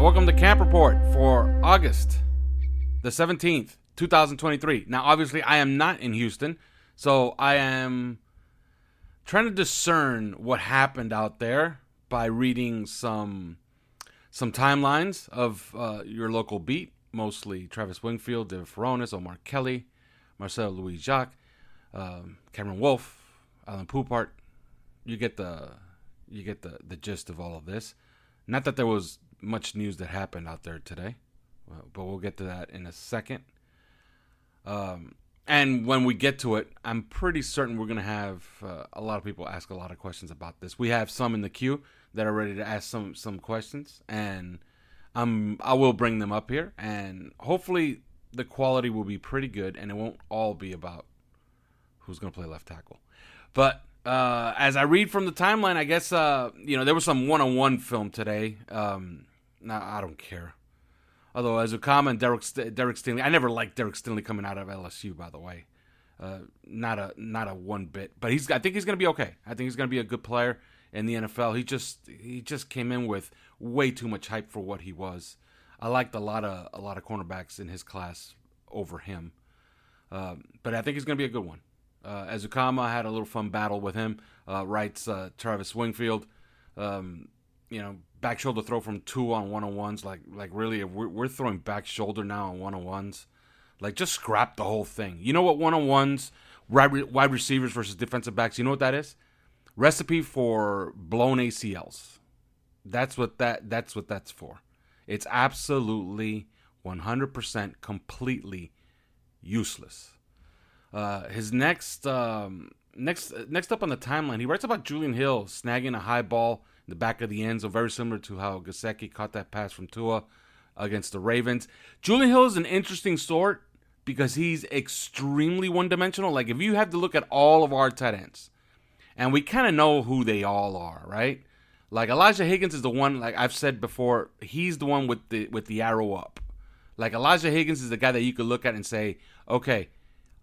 And welcome to Camp Report for August the 17th, 2023. Now, obviously, I am not in Houston, so I am trying to discern what happened out there by reading some some timelines of uh, your local beat, mostly Travis Wingfield, David Furones, Omar Kelly, Marcel Louis Jacques, um, Cameron Wolfe, Alan Poupart. You get the you get the the gist of all of this. Not that there was much news that happened out there today, but we'll get to that in a second. Um, and when we get to it, I'm pretty certain we're going to have uh, a lot of people ask a lot of questions about this. We have some in the queue that are ready to ask some some questions, and I'm I will bring them up here, and hopefully the quality will be pretty good, and it won't all be about who's going to play left tackle. But uh, as I read from the timeline, I guess uh, you know there was some one-on-one film today. Um, nah, I don't care. Although as a comment, Derek St- Derek I never liked Derek Stingley coming out of LSU. By the way, uh, not a not a one bit. But he's I think he's going to be okay. I think he's going to be a good player in the NFL. He just he just came in with way too much hype for what he was. I liked a lot of a lot of cornerbacks in his class over him, um, but I think he's going to be a good one. Uh, Ezukanma had a little fun battle with him. Uh, writes uh, Travis Wingfield. Um, you know, back shoulder throw from two on one on ones. Like, like really, we're, we're throwing back shoulder now on one on ones. Like, just scrap the whole thing. You know what one on ones, wide, receivers versus defensive backs. You know what that is? Recipe for blown ACLs. That's what that. That's what that's for. It's absolutely 100% completely useless. Uh, his next um, next next up on the timeline, he writes about Julian Hill snagging a high ball the back of the end zone, very similar to how Gesicki caught that pass from Tua against the Ravens. Julian Hill is an interesting sort because he's extremely one dimensional. Like if you have to look at all of our tight ends, and we kind of know who they all are, right? Like Elijah Higgins is the one, like I've said before, he's the one with the with the arrow up. Like Elijah Higgins is the guy that you could look at and say, okay,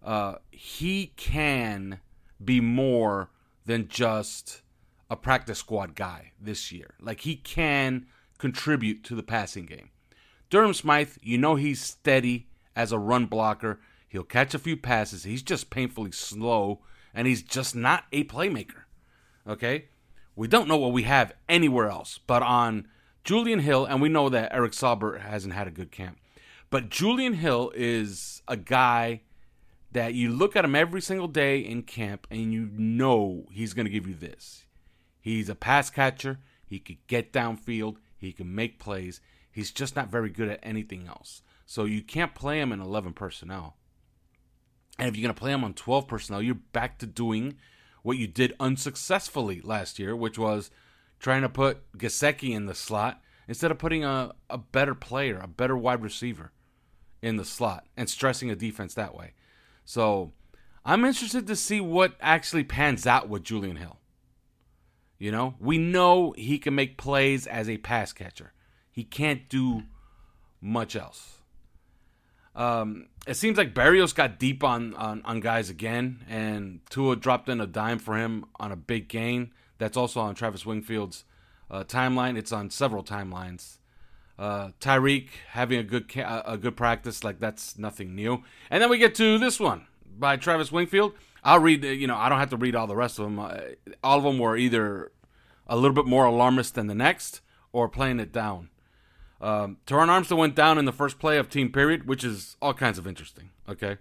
uh, he can be more than just a practice squad guy this year. Like he can contribute to the passing game. Durham Smythe, you know he's steady as a run blocker. He'll catch a few passes. He's just painfully slow, and he's just not a playmaker. Okay? We don't know what we have anywhere else, but on Julian Hill, and we know that Eric Saubert hasn't had a good camp. But Julian Hill is a guy that you look at him every single day in camp and you know he's going to give you this. He's a pass catcher. He could get downfield. He can make plays. He's just not very good at anything else. So you can't play him in 11 personnel. And if you're going to play him on 12 personnel, you're back to doing what you did unsuccessfully last year, which was trying to put Gesicki in the slot instead of putting a, a better player, a better wide receiver in the slot and stressing a defense that way. So I'm interested to see what actually pans out with Julian Hill. You know, we know he can make plays as a pass catcher. He can't do much else. Um, it seems like Barrios got deep on, on, on guys again, and Tua dropped in a dime for him on a big gain. That's also on Travis Wingfield's uh, timeline. It's on several timelines. Uh, Tyreek having a good ca- a good practice, like that's nothing new. And then we get to this one by Travis Wingfield. I'll read. You know, I don't have to read all the rest of them. Uh, all of them were either a little bit more alarmist than the next, or playing it down. Um, Terron Armstead went down in the first play of team period, which is all kinds of interesting. Okay.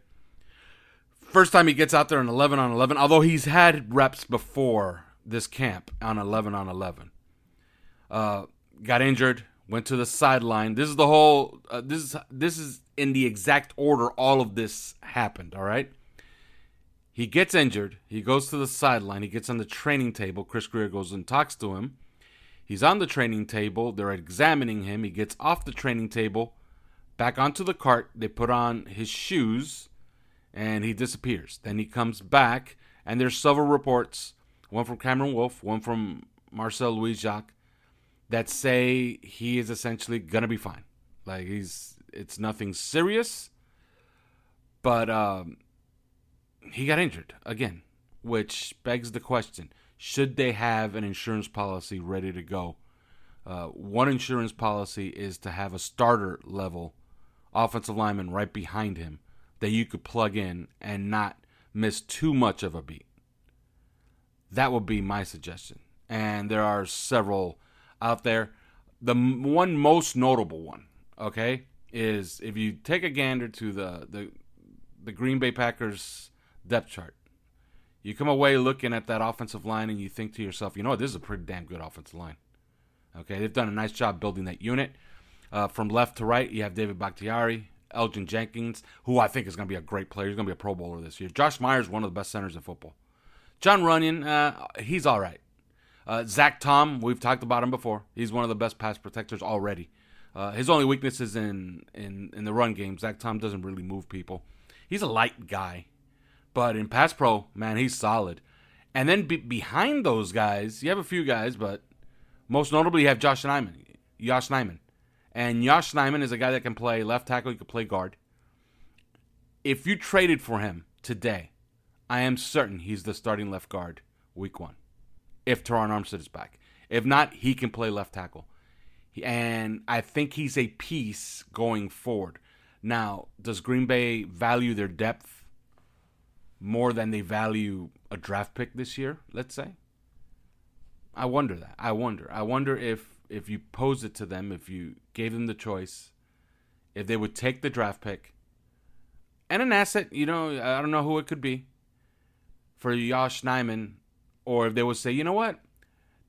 First time he gets out there on 11 on 11, although he's had reps before this camp on 11 on 11. Uh, got injured, went to the sideline. This is the whole. Uh, this is this is in the exact order all of this happened. All right. He gets injured. He goes to the sideline. He gets on the training table. Chris Grier goes and talks to him. He's on the training table. They're examining him. He gets off the training table, back onto the cart. They put on his shoes, and he disappears. Then he comes back, and there's several reports one from Cameron Wolfe, one from Marcel Louis Jacques, that say he is essentially gonna be fine. Like he's it's nothing serious, but um, he got injured again, which begs the question: Should they have an insurance policy ready to go? Uh, one insurance policy is to have a starter level offensive lineman right behind him that you could plug in and not miss too much of a beat. That would be my suggestion. And there are several out there. The one most notable one, okay, is if you take a gander to the the, the Green Bay Packers depth chart. You come away looking at that offensive line and you think to yourself, you know what, this is a pretty damn good offensive line. Okay, they've done a nice job building that unit. Uh, from left to right, you have David Bakhtiari, Elgton Jenkins, who I think is going to be a great player. He's going to be a Pro Bowler this year. Josh Myers, one of the best centers in football. Jon Runyan, uh, he's all right. Uh, Zach Tom, we've talked about him before. He's one of the best pass protectors already. Uh, his only weakness is in, in, in the run game. Zach Tom doesn't really move people. He's a light guy. But in pass pro, man, he's solid. And then be- behind those guys, you have a few guys, but most notably you have Josh Nijman. Josh Nijman. And Josh Nijman is a guy that can play left tackle, he can play guard. If you traded for him today, I am certain he's the starting left guard week one. If Terron Armstead is back. If not, he can play left tackle. And I think he's a piece going forward. Now, does Green Bay value their depth more than they value a draft pick this year, let's say? I wonder that. I wonder. I wonder if if you pose it to them, if you gave them the choice, if they would take the draft pick and an asset, you know, I don't know who it could be for Josh Nijman, or if they would say, you know what,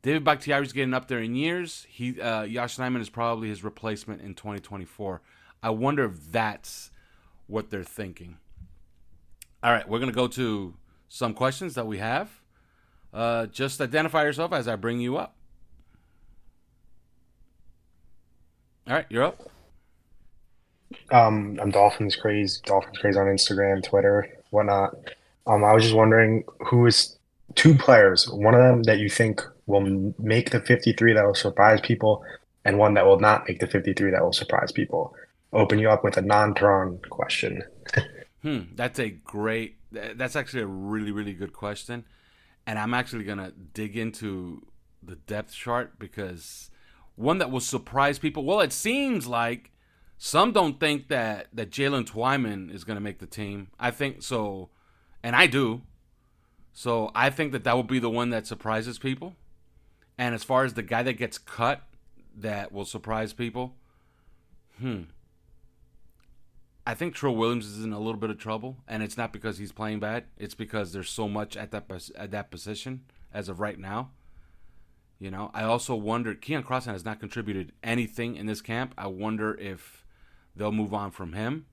David Bakhtiari's getting up there in years. He uh, Josh Nijman is probably his replacement in 2024. I wonder if that's what they're thinking. All right, we're gonna go to some questions that we have. Uh, just identify yourself as I bring you up. All right, you're up. Um, I'm Dolphins craze, Dolphins craze on Instagram, Twitter, whatnot. Um, I was just wondering who is two players, one of them that you think will make the 53 that will surprise people, and one that will not make the 53 that will surprise people. Open you up with a non-Terron question. Hmm, that's a great. That's actually a really, really good question, and I'm actually gonna dig into the depth chart because one that will surprise people. Well, it seems like some don't think that that Jaylen Twyman is gonna make the team. I think so, and I do. So I think that that will be the one that surprises people. And as far as the guy that gets cut that will surprise people, hmm. I think Trill Williams is in a little bit of trouble, and it's not because he's playing bad. It's because there's so much at that at that position as of right now. You know, I also wonder. Keion Crossen has not contributed anything in this camp. I wonder if they'll move on from him.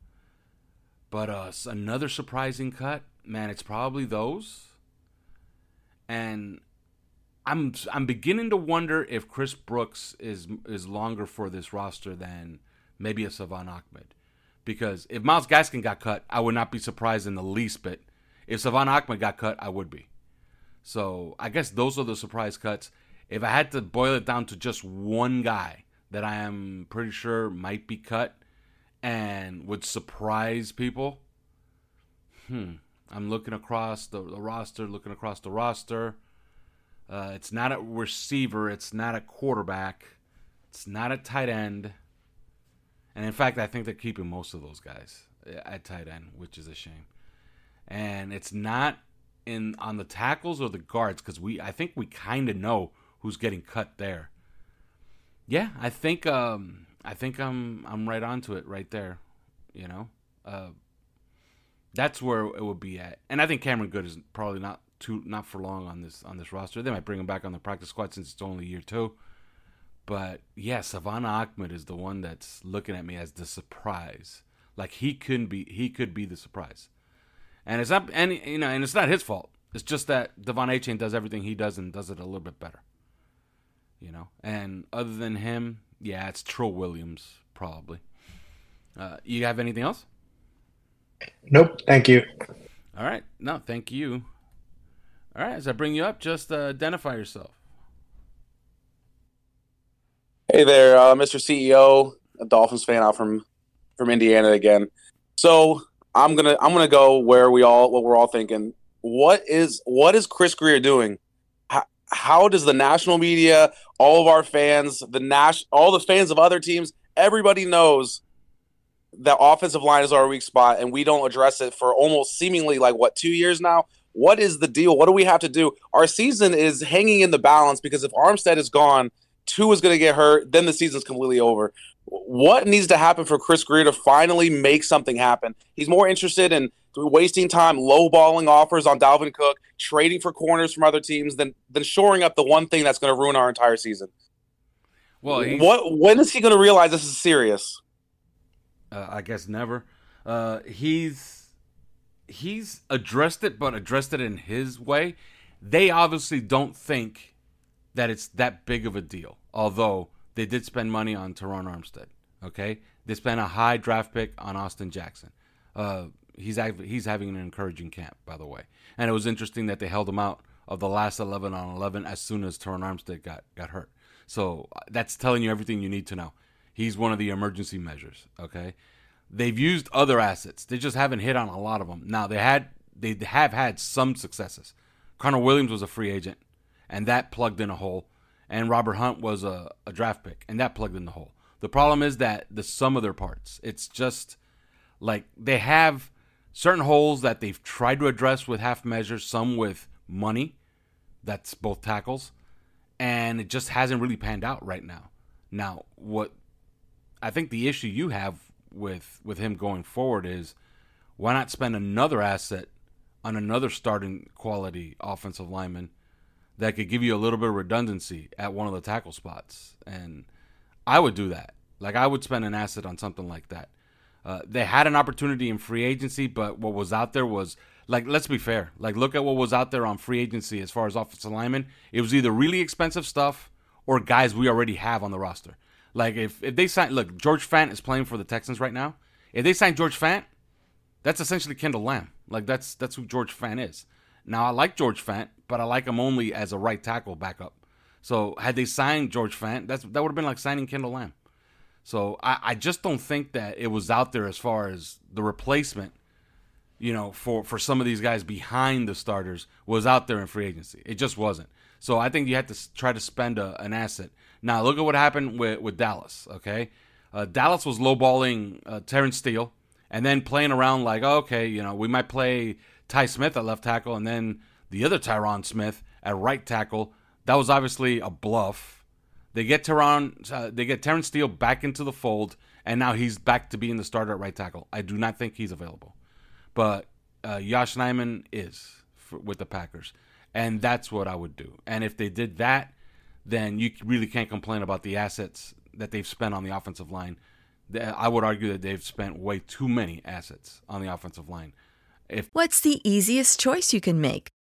But uh, another surprising cut, man. It's probably those. And I'm I'm beginning to wonder if Chris Brooks is is longer for this roster than maybe a Salvon Ahmed Because if Myles Gaskin got cut, I would not be surprised in the least bit. If Salvon Ahmed got cut, I would be. So I guess those are the surprise cuts. If I had to boil it down to just one guy that I am pretty sure might be cut and would surprise people, hmm, I'm looking across the, the roster, looking across the roster. Uh, it's not a receiver. It's not a quarterback. It's not a tight end. And in fact, I think they're keeping most of those guys at tight end, which is a shame. And it's not in on the tackles or the guards because we I think we kind of know who's getting cut there. Yeah, I think um, I think I'm I'm right onto it right there. You know, uh, that's where it would be at. And I think Cameron Goode is probably not too not for long on this on this roster. They might bring him back on the practice squad since it's only year two. But yeah, Salvon Ahmed is the one that's looking at me as the surprise. Like he couldn't be he could be the surprise. And it's not and you know, and it's not his fault. It's just that De'Von Achane does everything he does and does it a little bit better. You know? And other than him, yeah, it's Trill Williams, probably. Uh, you have anything else? Nope. Thank you. All right. No, thank you. All right. As I bring you up, just uh, identify yourself. Hey there, uh, Mr. CEO, a Dolphins fan out from from Indiana again. So I'm gonna I'm gonna go where we all what we're all thinking. What is what is Chris Grier doing? How, how does the national media, all of our fans, the Nash, all the fans of other teams, everybody knows that offensive line is our weak spot, and we don't address it for almost seemingly like what two years now. What is the deal? What do we have to do? Our season is hanging in the balance because if Armstead is gone, two is going to get hurt, then the season's completely over. What needs to happen for Chris Grier to finally make something happen? He's more interested in wasting time lowballing offers on Dalvin Cook, trading for corners from other teams than than shoring up the one thing that's going to ruin our entire season. Well, what when is he going to realize this is serious? Uh, I guess never. Uh, he's he's addressed it, but addressed it in his way. They obviously don't think that it's that big of a deal. Although they did spend money on Terron Armstead. Okay, they spent a high draft pick on Austin Jackson. Uh, he's he's having an encouraging camp, by the way. And it was interesting that they held him out of the last 11 on 11 as soon as Terron Armstead got got hurt. So that's telling you everything you need to know. He's one of the emergency measures. Okay, they've used other assets. They just haven't hit on a lot of them. Now they had they have had some successes. Connor Williams was a free agent and that plugged in a hole. And Robert Hunt was a, a draft pick, and that plugged in the hole. The problem is that the sum of their parts, it's just like they have certain holes that they've tried to address with half measures, some with money, that's both tackles, and it just hasn't really panned out right now. Now, what I think the issue you have with with him going forward is why not spend another asset on another starting quality offensive lineman that could give you a little bit of redundancy at one of the tackle spots. And I would do that. Like I would spend an asset on something like that. Uh, they had an opportunity in free agency, but what was out there was like let's be fair. Like look at what was out there on free agency as far as offensive linemen. It was either really expensive stuff or guys we already have on the roster. Like if if they sign look, George Fant is playing for the Texans right now. If they sign George Fant, that's essentially Kendall Lamm. Like that's that's who George Fant is. Now I like George Fant, but I like him only as a right tackle backup. So had they signed George Fant, that's that would have been like signing Kendall Lamm. So I, I just don't think that it was out there as far as the replacement, you know, for for some of these guys behind the starters was out there in free agency. It just wasn't. So I think you had to try to spend a, an asset. Now look at what happened with with Dallas. Okay, uh, Dallas was lowballing uh, Terence Steele and then playing around like, okay, you know, we might play Ty Smith at left tackle, and then the other Tyron Smith at right tackle. That was obviously a bluff. They get Tyron, uh, they get Terence Steele back into the fold, and now he's back to being the starter at right tackle. I do not think he's available, but uh, Yosh Nijman is for, with the Packers, and that's what I would do. And if they did that, then you really can't complain about the assets that they've spent on the offensive line. I would argue that they've spent way too many assets on the offensive line. If What's the easiest choice you can make?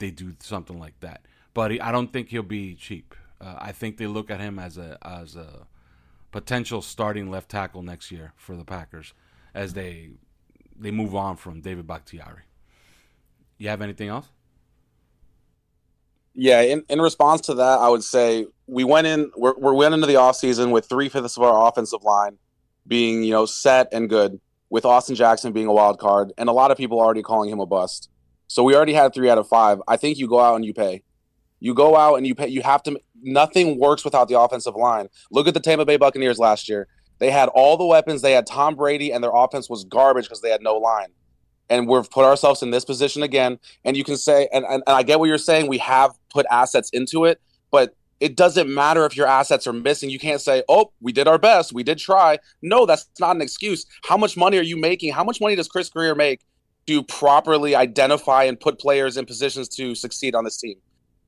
they do something like that. But he, I don't think he'll be cheap. Uh, I think they look at him as a as a potential starting left tackle next year for the Packers as they they move on from David Bakhtiari. You have anything else? Yeah, in, in response to that, I would say we went in we're, we're went into the offseason with three fifths of our offensive line being, you know, set and good, with Austin Jackson being a wild card, and a lot of people already calling him a bust. So we already had three out of five. I think you go out and you pay. You go out and you pay. You have to. Nothing works without the offensive line. Look at the Tampa Bay Buccaneers last year. They had all the weapons. They had Tom Brady, and their offense was garbage because they had no line. And we've put ourselves in this position again. And you can say, and, and, and I get what you're saying. We have put assets into it, but it doesn't matter if your assets are missing. You can't say, oh, we did our best. We did try. No, that's not an excuse. How much money are you making? How much money does Chris Grier make to properly identify and put players in positions to succeed on this team.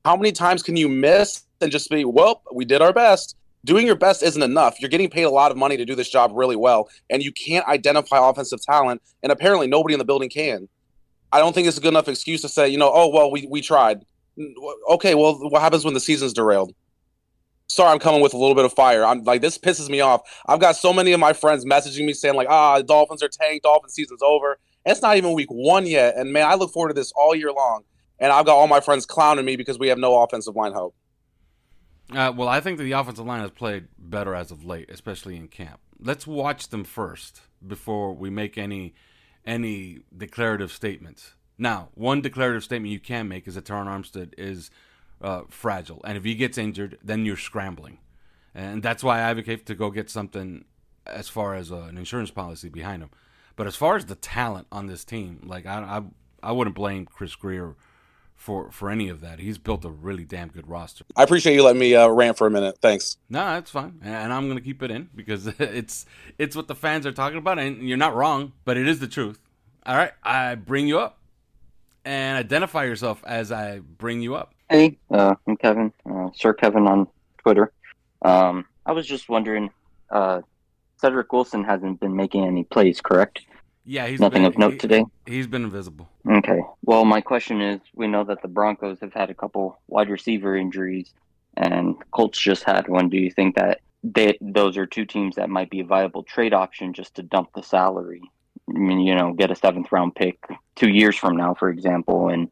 How many times can you miss and just be, well, we did our best? Doing your best isn't enough. You're getting paid a lot of money to do this job really well, and you can't identify offensive talent, and apparently nobody in the building can. I don't think it's a good enough excuse to say, you know, oh, well, we, we tried. Okay, well, what happens when the season's derailed? sorry i'm coming with a little bit of fire i'm like this pisses me off i've got so many of my friends messaging me saying like ah dolphins are tanked dolphin season's over it's not even week one yet. And man, I look forward to this all year long. And I've got all my friends clowning me because we have no offensive line hope. Uh, well, I think that the offensive line has played better as of late, especially in camp. Let's watch them first before we make any any declarative statements. Now, one declarative statement you can make is that Terron Armstead is uh, fragile, and if he gets injured, then you're scrambling, and that's why I advocate to go get something as far as uh, an insurance policy behind him. But as far as the talent on this team, like I, I, I wouldn't blame Chris Grier for for any of that. He's built a really damn good roster. I appreciate you letting me uh, rant for a minute. Thanks. No, that's fine, and I'm gonna keep it in because it's it's what the fans are talking about, and you're not wrong, but it is the truth. All right, I bring you up, and identify yourself as I bring you up. Hey, uh, I'm Kevin, uh, Sir Kevin on Twitter. Um, I was just wondering, uh, Cedric Wilson hasn't been making any plays, correct? Yeah, he's nothing been, of note he, today. He's been invisible. Okay. Well, my question is: We know that the Broncos have had a couple wide receiver injuries, and Colts just had one. Do you think that they, those are two teams that might be a viable trade option just to dump the salary? I mean, you know, get a seventh round pick two years from now, for example, and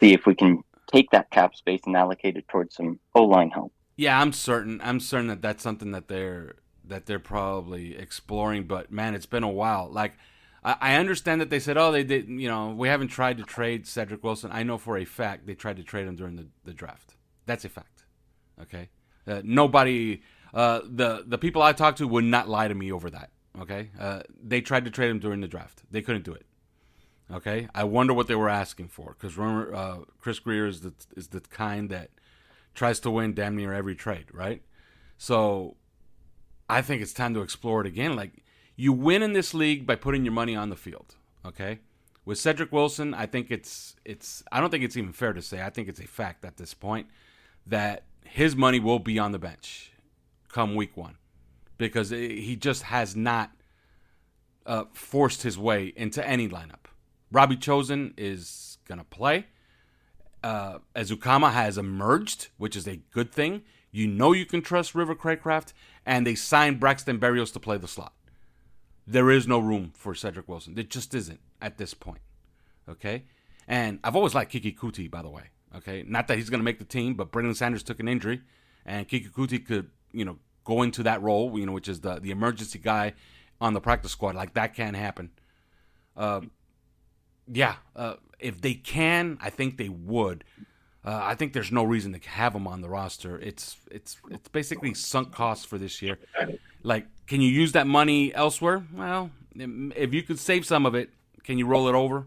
see if we can take that cap space and allocate it towards some O line help. Yeah, I'm certain. I'm certain that that's something that they're that they're probably exploring. But man, it's been a while. Like I, I understand that they said, oh, they did. You know, we haven't tried to trade Cedric Wilson. I know for a fact they tried to trade him during the, the draft. That's a fact. Okay, uh, nobody. Uh, the the people I talked to would not lie to me over that. Okay, uh, they tried to trade him during the draft. They couldn't do it. Okay, I wonder what they were asking for because remember, uh, Chris Grier is the is the kind that tries to win damn near every trade, right? So I think it's time to explore it again. Like you win in this league by putting your money on the field. Okay, with Cedric Wilson, I think it's it's I don't think it's even fair to say. I think it's a fact at this point that his money will be on the bench come week one because he just has not uh, forced his way into any lineup. Robbie Chosen is gonna play. Uh, Ezukanma has emerged, which is a good thing. You know you can trust River Cracraft, and they signed Braxton Berrios to play the slot. There is no room for Cedric Wilson. There just isn't at this point. Okay? And I've always liked Keke Coutee, by the way. Okay? Not that he's going to make the team, but Braylon Sanders took an injury, and Keke Coutee could, you know, go into that role, you know, which is the, the emergency guy on the practice squad. Like, that can happen. Uh, yeah, uh, if they can, I think they would. Uh, I think there's no reason to have him on the roster. It's it's it's basically sunk costs for this year. Like, can you use that money elsewhere? Well, if you could save some of it, can you roll it over?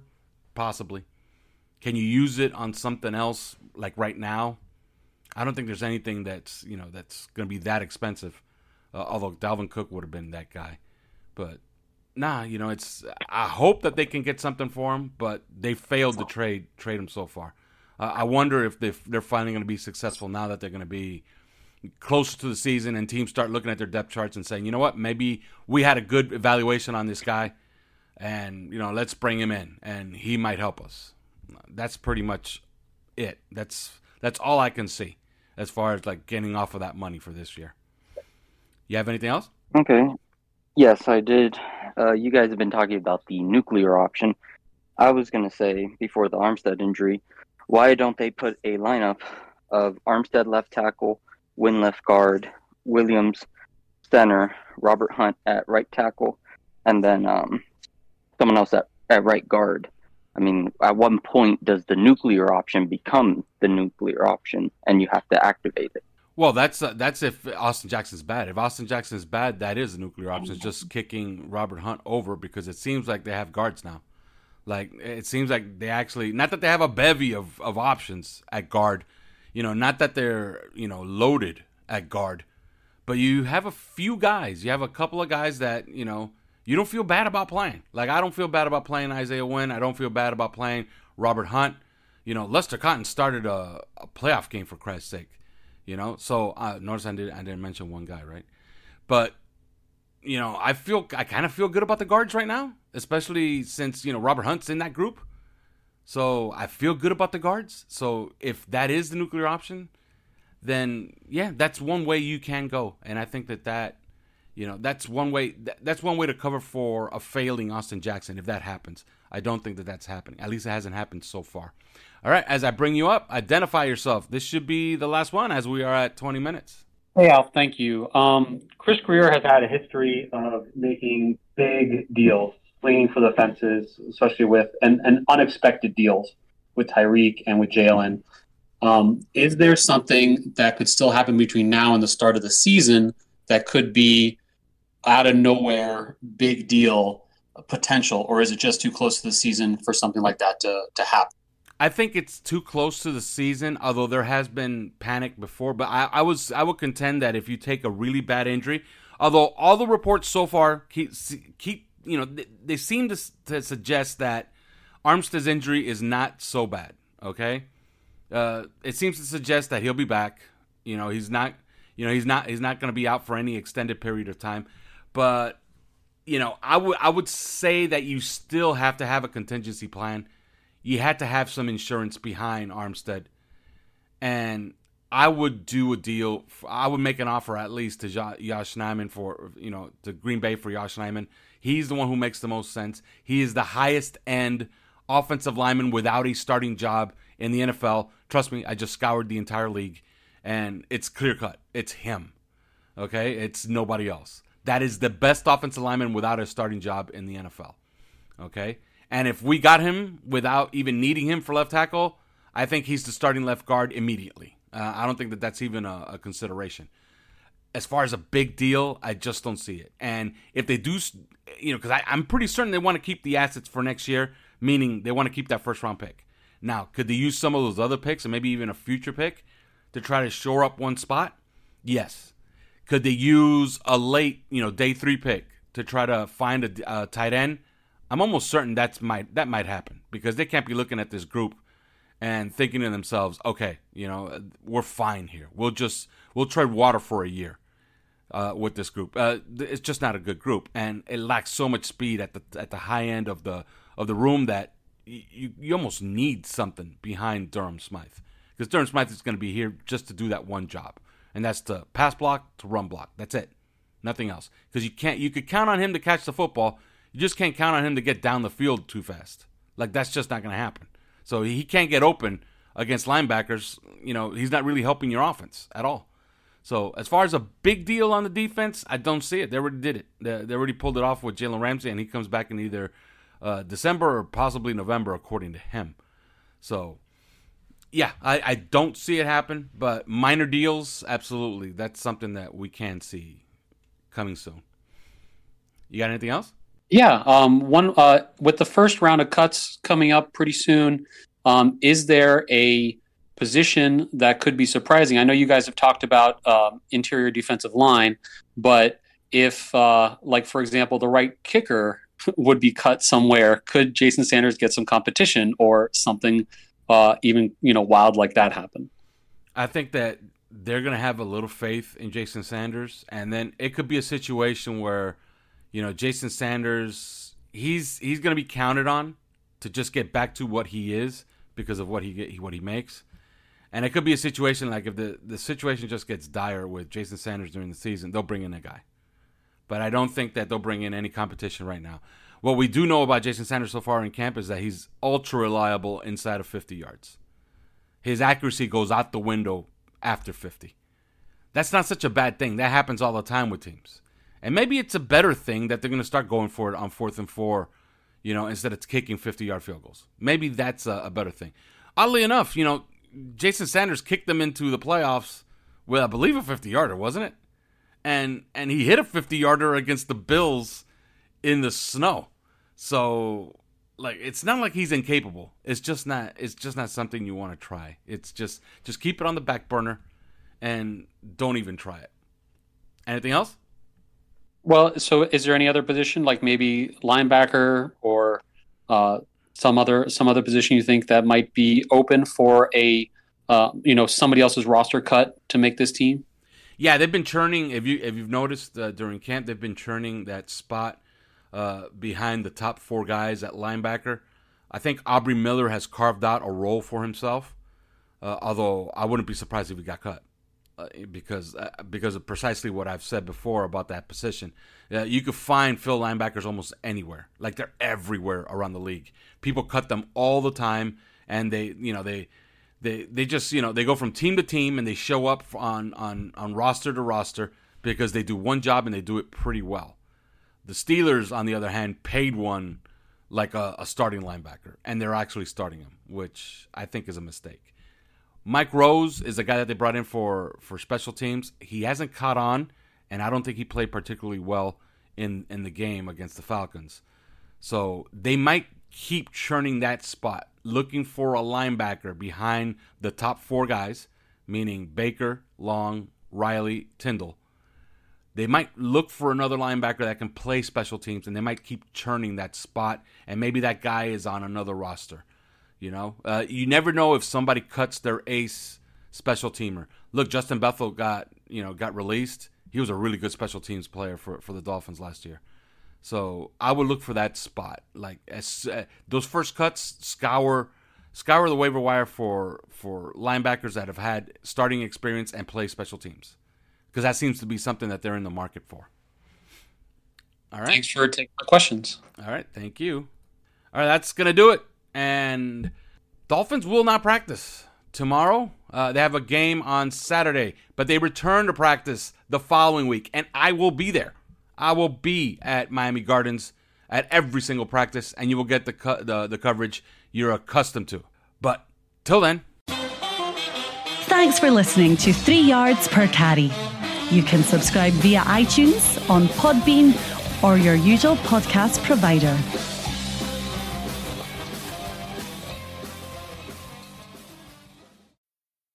Possibly. Can you use it on something else like right now? I don't think there's anything that's you know that's going to be that expensive. Uh, although Dalvin Cook would have been that guy, but nah, you know it's. I hope that they can get something for him, but they failed to trade trade him so far. Uh, I wonder if they they're finally going to be successful now that they're going to be closer to the season and teams start looking at their depth charts and saying, you know what, maybe we had a good evaluation on this guy, and you know let's bring him in and he might help us. That's pretty much it. That's that's all I can see as far as like getting off of that money for this year. You have anything else? Okay. Yes, I did. Uh, you guys have been talking about the nuclear option. I was going to say before the Armstead injury, why don't they put a lineup of Armstead left tackle, Wynn left guard, Williams center, Robert Hunt at right tackle, and then um, someone else at, at right guard? I mean, at one point does the nuclear option become the nuclear option, and you have to activate it? Well, that's uh, that's if Austin Jackson's bad. If Austin Jackson's bad, that is a nuclear option. It's just kicking Robert Hunt over because it seems like they have guards now. Like it seems like they actually not that they have a bevy of, of options at guard, you know, not that they're, you know, loaded at guard, but you have a few guys. You have a couple of guys that, you know, you don't feel bad about playing. Like I don't feel bad about playing Isaiah Wynn. I don't feel bad about playing Robert Hunt. You know, Lester Cotton started a, a playoff game for Christ's sake. You know, so uh, notice I did I didn't mention one guy, right? But you know, I feel I kind of feel good about the guards right now, especially since you know Robert Hunt's in that group. So I feel good about the guards. So if that is the nuclear option, then yeah, that's one way you can go, and I think that that you know that's one way that's one way to cover for a failing Austin Jackson if that happens. I don't think that that's happening. At least it hasn't happened so far. All right, as I bring you up, identify yourself. This should be the last one as we are at 20 minutes. Hey, Al, thank you. Um, Chris Grier has had a history of making big deals, swinging for the fences, especially with and, and unexpected deals with Tyreek and with Jalen. Um, is there something that could still happen between now and the start of the season that could be out of nowhere, big deal potential, or is it just too close to the season for something like that to, to happen? I think it's too close to the season, although there has been panic before. But I, I was I would contend that if you take a really bad injury, although all the reports so far keep keep you know they, they seem to, to suggest that Armstead's injury is not so bad. Okay, uh, it seems to suggest that he'll be back. You know, he's not. You know, he's not. He's not going to be out for any extended period of time. But you know, I would I would say that you still have to have a contingency plan you had to have some insurance behind Armstead. And I would do a deal. I would make an offer at least to Josh Nijman for, you know, to Green Bay for Josh Nijman. He's the one who makes the most sense. He is the highest end offensive lineman without a starting job in the NFL. Trust me, I just scoured the entire league and it's clear cut. It's him. Okay? It's nobody else. That is the best offensive lineman without a starting job in the NFL. Okay? And if we got him without even needing him for left tackle, I think he's the starting left guard immediately. Uh, I don't think that that's even a, a, consideration. As far as a big deal, I just don't see it. And if they do, you know, because I'm pretty certain they want to keep the assets for next year meaning they want to keep that first round pick. Now, could they use some of those other picks and maybe even a future pick to try to shore up one spot? Yes. Could they use a late, you know, day three pick to try to find a, a tight end? I'm almost certain that's might that might happen because they can't be looking at this group and thinking to themselves, okay, you know, we're fine here. We'll just we'll tread water for a year uh, with this group. Uh, it's just not a good group, and it lacks so much speed at the at the high end of the of the room that you you almost need something behind Durham Smythe because Durham Smythe is going to be here just to do that one job, and that's to pass block to run block. That's it, nothing else. Because you can't you could count on him to catch the football, you just can't count on him to get down the field too fast. Like that's just not going to happen. So he can't get open against linebackers. You know, he's not really helping your offense at all. So as far as a big deal on the defense, I don't see it. They already did it. They, they already pulled it off with Jalen Ramsey, and he comes back in either uh, December or possibly November, according to him. So, yeah, I, I don't see it happen, but minor deals, absolutely. That's something that we can see coming soon. You got anything else? Yeah, um, one uh, with the first round of cuts coming up pretty soon. Um, is there a position that could be surprising? I know you guys have talked about uh, interior defensive line, but if, uh, like for example, the right kicker would be cut somewhere, could Jason Sanders get some competition or something uh, even you know wild like that happen? I think that they're going to have a little faith in Jason Sanders, and then it could be a situation where you know, Jason Sanders, he's he's going to be counted on to just get back to what he is because of what he what he makes. And it could be a situation like if the the situation just gets dire with Jason Sanders during the season, they'll bring in a guy. But I don't think that they'll bring in any competition right now. What we do know about Jason Sanders so far in camp is that he's ultra reliable inside of 50 yards. His accuracy goes out the window after 50. That's not such a bad thing. That happens all the time with teams. And maybe it's a better thing that they're going to start going for it on fourth and four, you know, instead of kicking 50 yard field goals. Maybe that's a, a, better thing. Oddly enough, you know, Jason Sanders kicked them into the playoffs with, I believe, a 50 yarder, wasn't it? And and he hit a 50 yarder against the Bills in the snow. So like it's not like he's incapable. It's just not it's just not something you want to try. It's just just keep it on the back burner and don't even try it. Anything else? Well, so is there any other position, like maybe linebacker or uh, some other some other position you think that might be open for a uh, you know somebody else's roster cut to make this team? Yeah, they've been churning. If you if you've noticed uh, during camp, they've been churning that spot uh, behind the top four guys at linebacker. I think Aubrey Miller has carved out a role for himself. Uh, although I wouldn't be surprised if he got cut uh, because uh, because of precisely what I've said before about that position. Uh, you could find fill linebackers almost anywhere, like they're everywhere around the league. People cut them all the time, and they you know they they they just you know they go from team to team and they show up on on on roster to roster because they do one job and they do it pretty well. The Steelers, on the other hand, paid one like a, a starting linebacker, and they're actually starting him, which I think is a mistake. Mike Rose is a guy that they brought in for for special teams. He hasn't caught on, and I don't think he played particularly well in in the game against the Falcons. So they might keep churning that spot, looking for a linebacker behind the top four guys, meaning Baker, Long, Riley, Tindall. They might look for another linebacker that can play special teams, and they might keep churning that spot, and maybe that guy is on another roster. You know, uh, you never know if somebody cuts their ace special teamer. Look, Justin Bethel got you know got released. He was a really good special teams player for for the Dolphins last year. So I would look for that spot. Like as, uh, those first cuts, scour scour the waiver wire for for linebackers that have had starting experience and play special teams, because that seems to be something that they're in the market for. All right. Thanks for taking my questions. All right. Thank you. All right. That's gonna do it. And Dolphins will not practice tomorrow. Uh, they have a game on Saturday, but they return to practice the following week, and I will be there. I will be at Miami Gardens at every single practice, and you will get the co- the, the coverage you're accustomed to. But till then. Thanks for listening to Three Yards Per Carry. You can subscribe via iTunes, on Podbean, or your usual podcast provider.